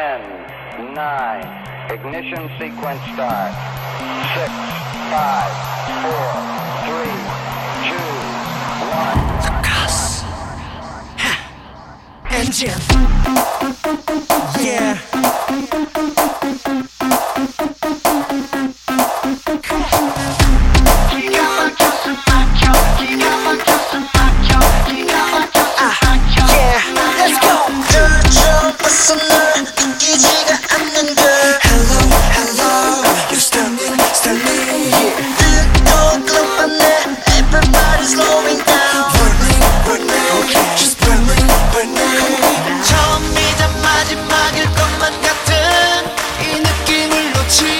10, 9, ignition sequence start. 6, 5, 4, 3, 2, 1. Engine. Yeah. 처음이자 마지막일 것만 같은 이 느낌을 놓치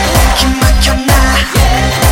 기막혔나 yeah.